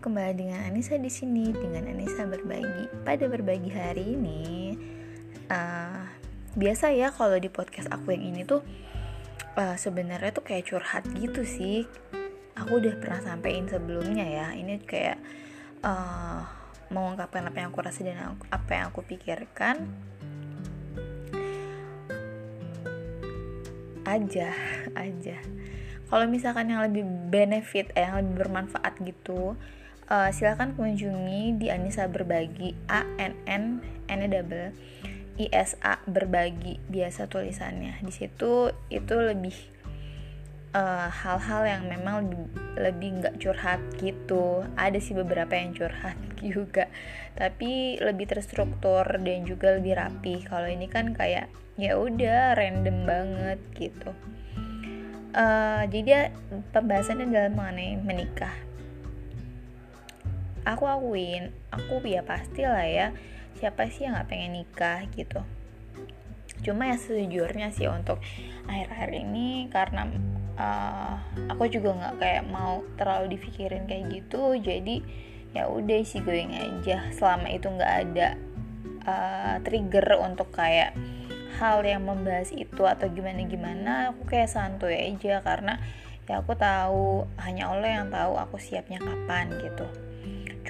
kembali dengan Anissa di sini dengan Anissa berbagi. Pada berbagi hari ini, uh, biasa ya kalau di podcast aku yang ini tuh uh, sebenarnya tuh kayak curhat gitu sih. Aku udah pernah sampein sebelumnya ya. Ini kayak uh, mengungkapkan apa yang aku rasa dan apa yang aku pikirkan. Aja, aja kalau misalkan yang lebih benefit eh, yang lebih bermanfaat gitu uh, silakan kunjungi di Anissa berbagi A N N N double I S A berbagi biasa tulisannya. Di situ itu lebih eh, hal-hal uh, yang memang lebih nggak curhat gitu. Ada sih beberapa yang curhat juga tapi lebih terstruktur dan juga lebih rapi. Kalau ini kan kayak ya udah random banget gitu. Uh, jadi dia pembahasannya dalam mengenai menikah aku akuin aku ya pasti lah ya siapa sih yang nggak pengen nikah gitu. Cuma ya sejujurnya sih untuk akhir-akhir ini karena uh, aku juga nggak kayak mau terlalu dipikirin kayak gitu jadi ya udah sih going aja. Selama itu nggak ada uh, trigger untuk kayak hal yang membahas itu atau gimana gimana aku kayak santuy aja karena ya aku tahu hanya Allah yang tahu aku siapnya kapan gitu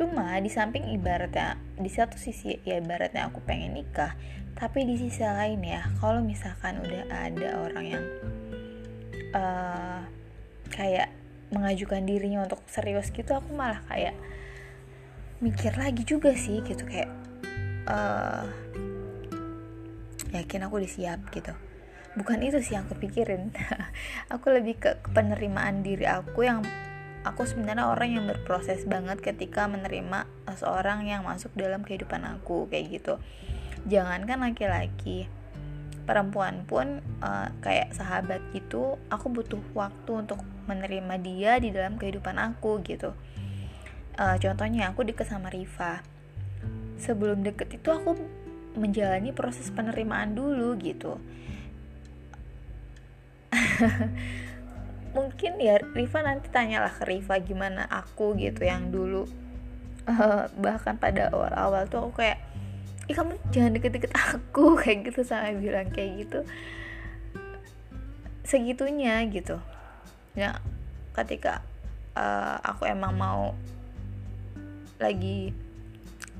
cuma di samping ibaratnya di satu sisi ya ibaratnya aku pengen nikah tapi di sisi lain ya kalau misalkan udah ada orang yang uh, kayak mengajukan dirinya untuk serius gitu aku malah kayak mikir lagi juga sih gitu. Kayak uh, yakin aku udah siap gitu. Bukan itu sih yang aku pikirin. Aku lebih ke, ke penerimaan diri aku yang aku sebenarnya orang yang berproses banget ketika menerima seorang yang masuk dalam kehidupan aku kayak gitu. Jangankan laki-laki perempuan pun uh, kayak sahabat gitu aku butuh waktu untuk menerima dia di dalam kehidupan aku gitu. Uh, contohnya aku deket sama Riva. Sebelum deket itu aku menjalani proses penerimaan dulu gitu mungkin ya Riva nanti tanyalah ke Riva gimana aku? gitu yang dulu. Uh, bahkan pada awal-awal tuh aku kayak ih kamu jangan deket-deket aku. Kayak gitu sama bilang kayak gitu. Segitunya gitu. Ya ketika uh, aku emang mau lagi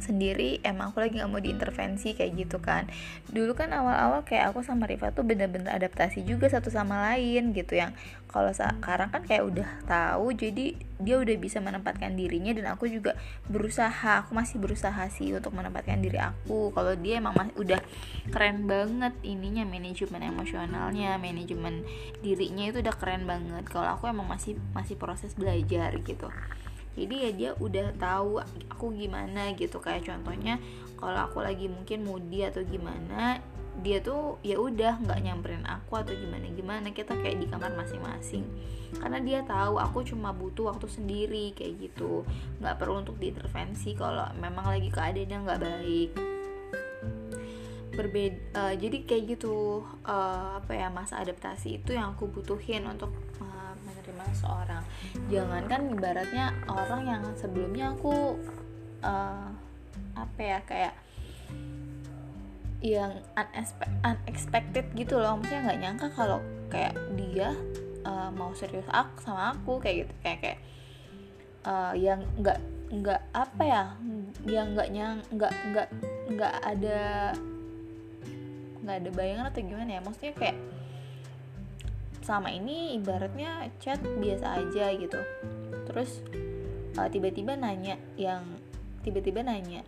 sendiri emang aku lagi gak mau diintervensi kayak gitu kan. Dulu kan awal-awal kayak aku sama Riva tuh bener-bener adaptasi juga satu sama lain gitu yang kalau sekarang kan kayak udah tahu jadi dia udah bisa menempatkan dirinya dan aku juga berusaha aku masih berusaha sih untuk menempatkan diri aku. Kalau dia emang masih udah keren banget ininya manajemen emosionalnya manajemen dirinya itu udah keren banget. Kalau aku emang masih masih proses belajar gitu jadi ya dia udah tahu aku gimana gitu. Kayak contohnya kalau aku lagi mungkin moody atau gimana dia tuh ya udah nggak nyamperin aku atau gimana gimana. Kita kayak di kamar masing-masing. Karena dia tahu aku cuma butuh waktu sendiri kayak gitu. Nggak perlu untuk diintervensi kalau memang lagi keadaannya nggak baik. Berbeda uh, jadi kayak gitu uh, apa ya masa adaptasi itu yang aku butuhin untuk uh, menerima seorang jangankan ibaratnya orang yang sebelumnya aku uh, apa ya kayak yang unexpected gitu loh. Maksudnya nggak nyangka kalau kayak dia uh, mau serius aku sama aku kayak gitu. Kayak kayak uh, yang nggak nggak apa ya yang nggak nyang nggak nggak nggak ada nggak ada bayangan atau gimana ya. Maksudnya kayak selama ini ibaratnya chat biasa aja gitu. Terus uh, tiba-tiba nanya yang tiba-tiba nanya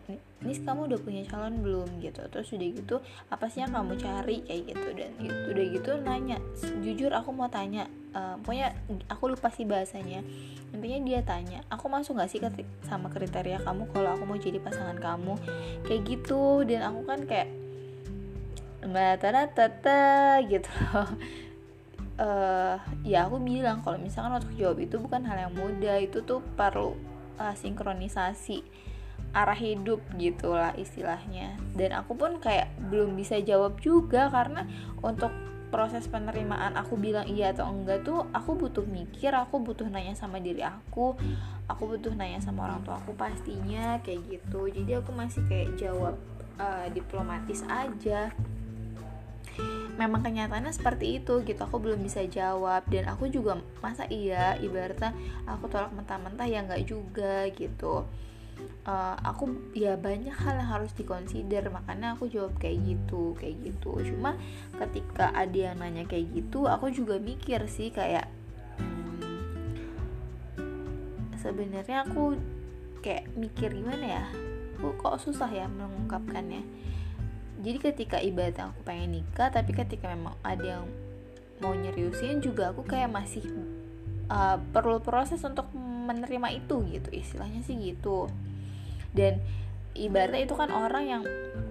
Nis kamu udah punya calon belum? gitu. Terus udah gitu apa sih yang kamu cari? kayak gitu. Dan gitu, udah gitu nanya jujur aku mau tanya uh, pokoknya aku lupa sih bahasanya. Intinya dia tanya aku masuk gak sih ke sama kriteria kamu kalau aku mau jadi pasangan kamu? Kayak gitu. Dan aku kan kayak mbak tata gitu uh, ya aku bilang kalau misalkan untuk jawab itu bukan hal yang mudah itu tuh perlu uh, sinkronisasi arah hidup gitulah istilahnya. Dan aku pun kayak belum bisa jawab juga karena untuk proses penerimaan aku bilang iya atau enggak tuh aku butuh mikir aku butuh nanya sama diri aku aku butuh nanya sama orang tua aku pastinya kayak gitu. Jadi aku masih kayak jawab uh, diplomatis aja memang kenyataannya seperti itu gitu. Aku belum bisa jawab dan aku juga masa iya ibaratnya aku tolak mentah-mentah ya nggak juga gitu. Uh, aku ya banyak hal yang harus dikonsider makanya aku jawab kayak gitu kayak gitu. Cuma ketika ada yang nanya kayak gitu aku juga mikir sih kayak hmm, sebenarnya aku kayak mikir gimana ya? Aku kok susah ya mengungkapkannya jadi ketika ibadah aku pengen nikah tapi ketika memang ada yang mau nyeriusin juga aku kayak masih uh, perlu proses untuk menerima itu gitu. Istilahnya sih gitu. Dan ibaratnya itu kan orang yang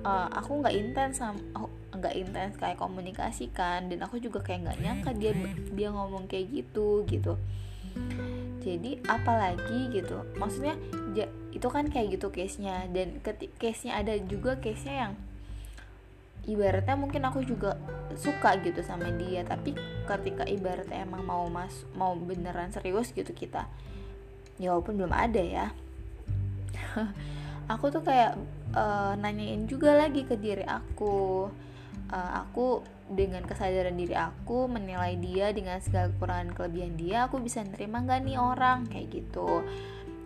uh, aku nggak intens sama nggak intens kayak komunikasi kan. Dan aku juga kayak nggak nyangka dia dia ngomong kayak gitu gitu. Jadi apalagi gitu maksudnya itu kan kayak gitu case nya dan case nya ada juga case nya yang ibaratnya mungkin aku juga suka gitu sama dia tapi ketika ibaratnya emang mau mas mau beneran serius gitu kita ya walaupun belum ada ya. Aku tuh kayak uh, nanyain juga lagi ke diri aku. Uh, aku dengan kesadaran diri aku menilai dia dengan segala kekurangan kelebihan dia aku bisa nerima nggak nih orang? Kayak gitu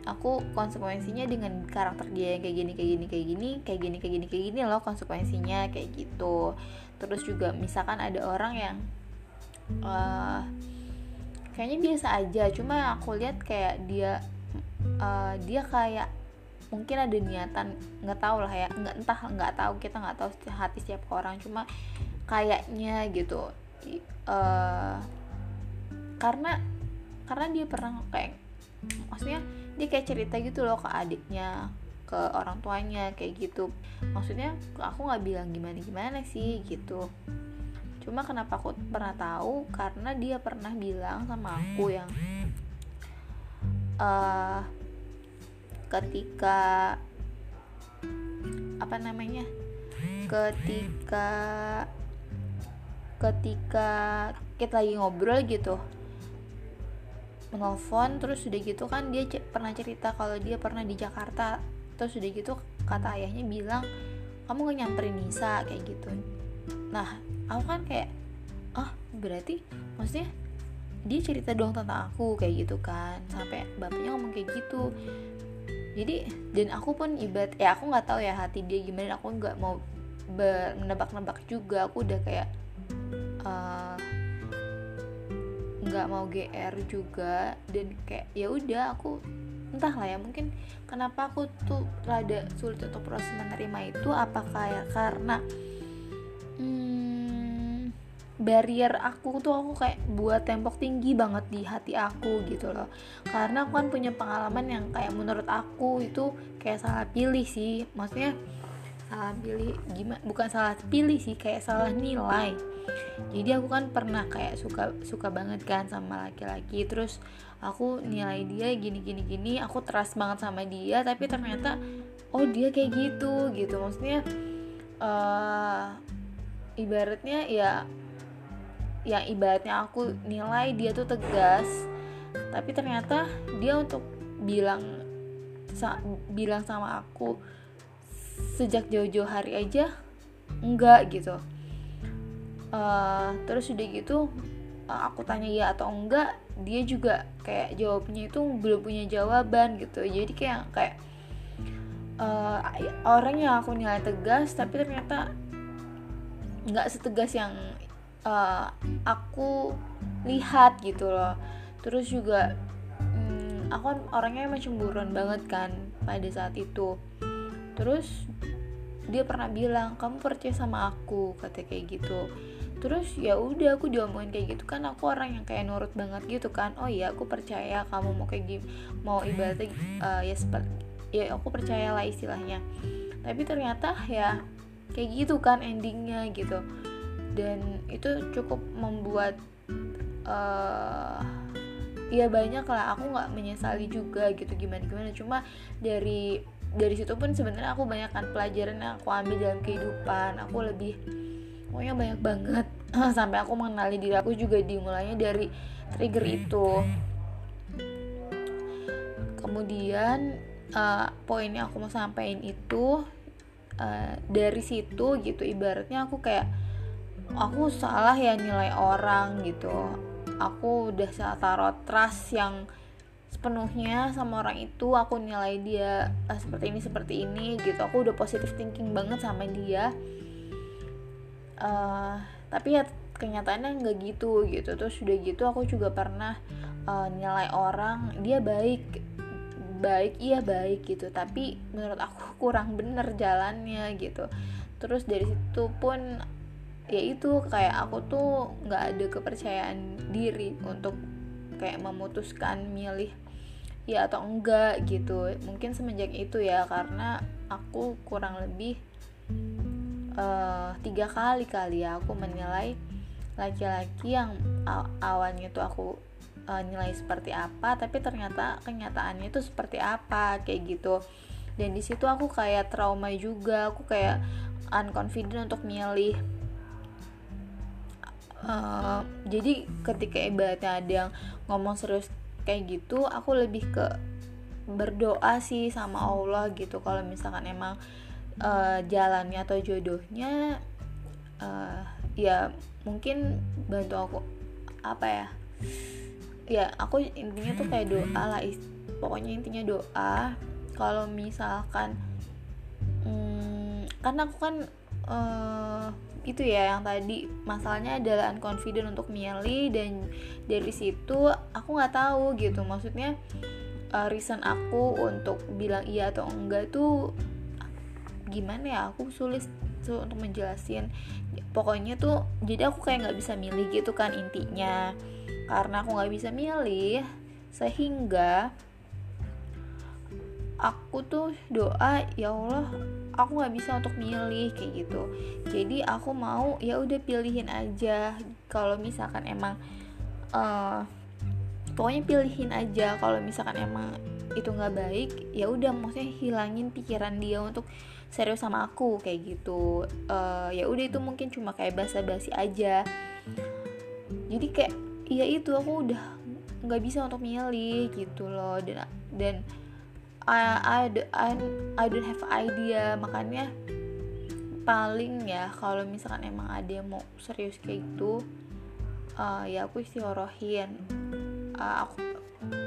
aku konsekuensinya dengan karakter dia yang kayak gini kayak gini kayak gini kayak gini kayak gini kayak gini loh konsekuensinya kayak gitu. Terus juga misalkan ada orang yang uh, kayaknya biasa aja cuma aku lihat kayak dia uh, dia kayak mungkin ada niatan nggak tahu lah ya nggak entah nggak tahu kita nggak tahu hati setiap orang cuma kayaknya gitu. Uh, karena karena dia pernah kayak maksudnya dia kayak cerita gitu loh ke adiknya ke orang tuanya kayak gitu. Maksudnya aku nggak bilang gimana gimana sih gitu. Cuma kenapa aku pernah tahu? Karena dia pernah bilang sama aku yang uh, ketika apa namanya? Ketika ketika kita lagi ngobrol gitu menelpon terus udah gitu kan dia pernah cerita kalau dia pernah di Jakarta. Terus udah gitu kata ayahnya bilang kamu gak nyamperin Nisa kayak gitu. Nah aku kan kayak ah berarti maksudnya dia cerita dong tentang aku kayak gitu kan. Sampai bapaknya ngomong kayak gitu. Jadi dan aku pun ibad ya aku nggak tahu ya hati dia gimana. Aku nggak mau menebak-nebak juga. Aku udah kayak eh, nggak mau gr juga dan kayak ya udah aku entah lah ya mungkin kenapa aku tuh rada sulit untuk proses menerima itu apakah ya karena barrier aku tuh aku kayak buat tembok tinggi banget di hati aku gitu loh. Karena aku kan punya pengalaman yang kayak menurut aku itu kayak salah pilih sih maksudnya salah pilih gimana bukan salah pilih sih kayak salah nilai jadi aku kan pernah kayak suka suka banget kan sama laki-laki. Terus aku nilai dia gini gini gini. Aku trust banget sama dia tapi ternyata oh dia kayak gitu gitu. Maksudnya uh, ibaratnya ya yang ibaratnya aku nilai dia tuh tegas tapi ternyata dia untuk bilang sa bilang sama aku sejak jauh-jauh hari aja enggak gitu uh, terus udah gitu uh, aku tanya ya atau enggak dia juga kayak jawabnya itu belum punya jawaban gitu. Jadi kayak kayak uh, orang yang aku nilai tegas tapi ternyata nggak setegas yang uh, aku lihat gitu loh. Terus juga hmm, aku kan orangnya emang cemburuan banget kan pada saat itu. Terus dia pernah bilang kamu percaya sama aku kata kayak gitu terus ya udah aku diomongin kayak gitu. Kan aku orang yang kayak nurut banget gitu kan. Oh iya aku percaya kamu mau kayak gini mau ibaratnya uh, ya seperti ya aku percaya lah istilahnya. Tapi ternyata ya kayak gitu kan endingnya gitu. Dan itu cukup membuat uh, ya banyak lah. Aku nggak menyesali juga gitu gimana gimana. Cuma dari dari situ pun sebenarnya aku banyak kan pelajaran yang aku ambil dalam kehidupan. Aku lebih pokoknya banyak banget sampai aku mengenali diri aku juga dimulainya dari trigger itu. Kemudian uh, poin yang aku mau sampaikan itu uh, dari situ gitu ibaratnya aku kayak aku salah ya nilai orang gitu. Aku udah salah taruh trust yang sepenuhnya sama orang itu aku nilai dia uh, seperti ini seperti ini gitu. Aku udah positive thinking banget sama dia. Uh, tapi ya kenyataannya nggak gitu gitu. Terus sudah gitu aku juga pernah uh, nilai orang dia baik. Baik iya baik gitu. Tapi menurut aku kurang bener jalannya gitu. Terus dari situ pun ya itu kayak aku tuh nggak ada kepercayaan diri untuk kayak memutuskan milih ya atau enggak gitu. Mungkin semenjak itu ya karena aku kurang lebih uh, tiga kali kali ya aku menilai laki-laki yang awalnya tuh aku uh, nilai seperti apa tapi ternyata kenyataannya itu seperti apa kayak gitu. Dan di situ aku kayak trauma juga aku kayak unconfident untuk milih. Uh, jadi ketika ibaratnya ada yang ngomong serius kayak gitu aku lebih ke berdoa sih sama Allah gitu. Kalau misalkan emang uh, jalannya atau jodohnya uh, ya mungkin bantu aku apa ya ya aku intinya tuh kayak doa lah pokoknya intinya doa. Kalau misalkan hmm, karena aku kan uh, itu ya yang tadi masalahnya adalah unconfident untuk milih dan dari situ aku nggak tahu gitu. Maksudnya uh, reason aku untuk bilang iya atau enggak tuh gimana ya aku sulit tuh untuk menjelasin pokoknya tuh jadi aku kayak nggak bisa milih gitu kan intinya. Karena aku nggak bisa milih sehingga aku tuh doa ya Allah aku nggak bisa untuk milih kayak gitu. Jadi aku mau ya udah pilihin aja. Kalau misalkan emang uh, pokoknya pilihin aja. Kalau misalkan emang itu nggak baik ya udah maksudnya hilangin pikiran dia untuk serius sama aku kayak gitu. Uh, ya udah itu mungkin cuma kayak basa-basi aja. Jadi kayak ya itu aku udah nggak bisa untuk milih gitu loh. Dan dan I, I, I, don't have idea. Makanya paling ya kalau misalkan emang ada yang mau serius kayak gitu uh, ya aku istiqorohin uh, aku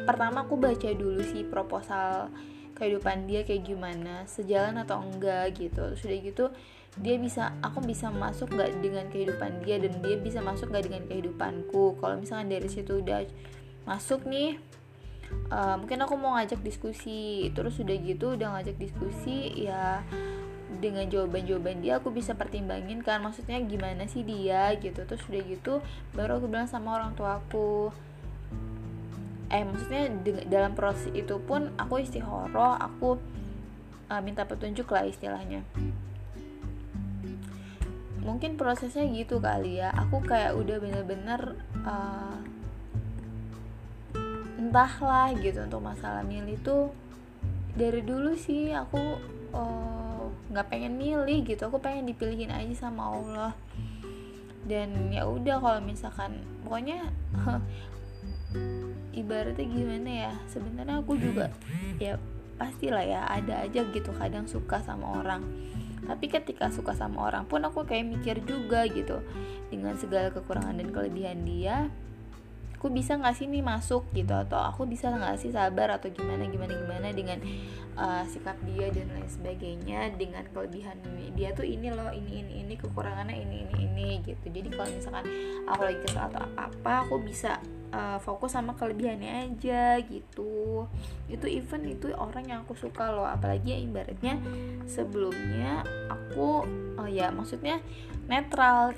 pertama aku baca dulu sih proposal kehidupan dia kayak gimana sejalan atau enggak gitu. Sudah gitu dia bisa aku bisa masuk gak dengan kehidupan dia dan dia bisa masuk gak dengan kehidupanku. Kalau misalkan dari situ udah masuk nih uh, mungkin aku mau ngajak diskusi. Terus udah gitu udah ngajak diskusi ya dengan jawaban-jawaban dia aku bisa pertimbangin kan maksudnya gimana sih dia gitu. Terus udah gitu baru aku bilang sama orang tua aku eh maksudnya dalam proses itu pun aku istihoroh aku uh, minta petunjuk lah istilahnya. Mungkin prosesnya gitu kali ya. Aku kayak udah bener-bener uh, entahlah gitu untuk masalah milih tuh dari dulu sih aku eh, nggak uh, pengen milih gitu. Aku pengen dipilihin aja sama Allah. Dan ya udah kalau misalkan pokoknya ibaratnya gimana ya sebenarnya aku juga ya pastilah ya ada aja gitu kadang suka sama orang. Tapi ketika suka sama orang pun aku kayak mikir juga gitu dengan segala kekurangan dan kelebihan dia aku bisa nggak sih nih masuk gitu? Atau aku bisa nggak sih sabar atau gimana gimana gimana dengan uh, sikap dia dan lain sebagainya dengan kelebihan dia tuh ini loh ini ini ini kekurangannya ini ini ini gitu. Jadi kalau misalkan aku lagi kesal atau apa apa aku bisa uh, fokus sama kelebihannya aja gitu. Itu event itu orang yang aku suka loh apalagi ya ibaratnya sebelumnya aku oh ya maksudnya netral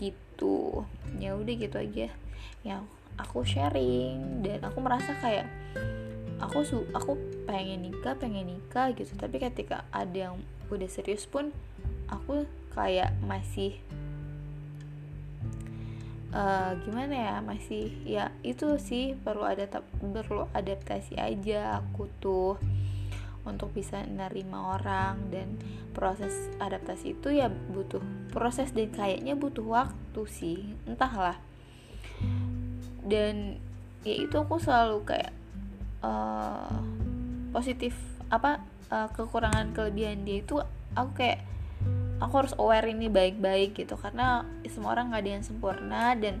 gitu. Ya udah gitu aja. Ya aku sharing dan aku merasa kayak aku su aku pengen nikah pengen nikah gitu. Tapi ketika ada yang udah serius pun aku kayak masih uh, gimana ya masih ya itu sih perlu ada perlu adaptasi aja. Aku tuh untuk bisa menerima orang dan proses adaptasi itu ya butuh proses dan kayaknya butuh waktu sih entahlah. Dan ya itu aku selalu kayak uh, positif apa uh, kekurangan kelebihan dia itu aku kayak aku harus aware ini baik-baik gitu. Karena semua orang gak ada yang sempurna dan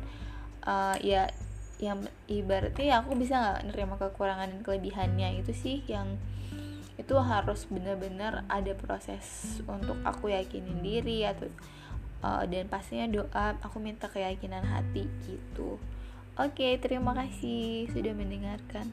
uh, ya yang ibaratnya aku bisa nggak nerima kekurangan dan kelebihannya itu sih yang itu harus benar-benar ada proses untuk aku yakinin diri atau uh, dan pastinya doa aku minta keyakinan hati gitu. Oke terima kasih sudah mendengarkan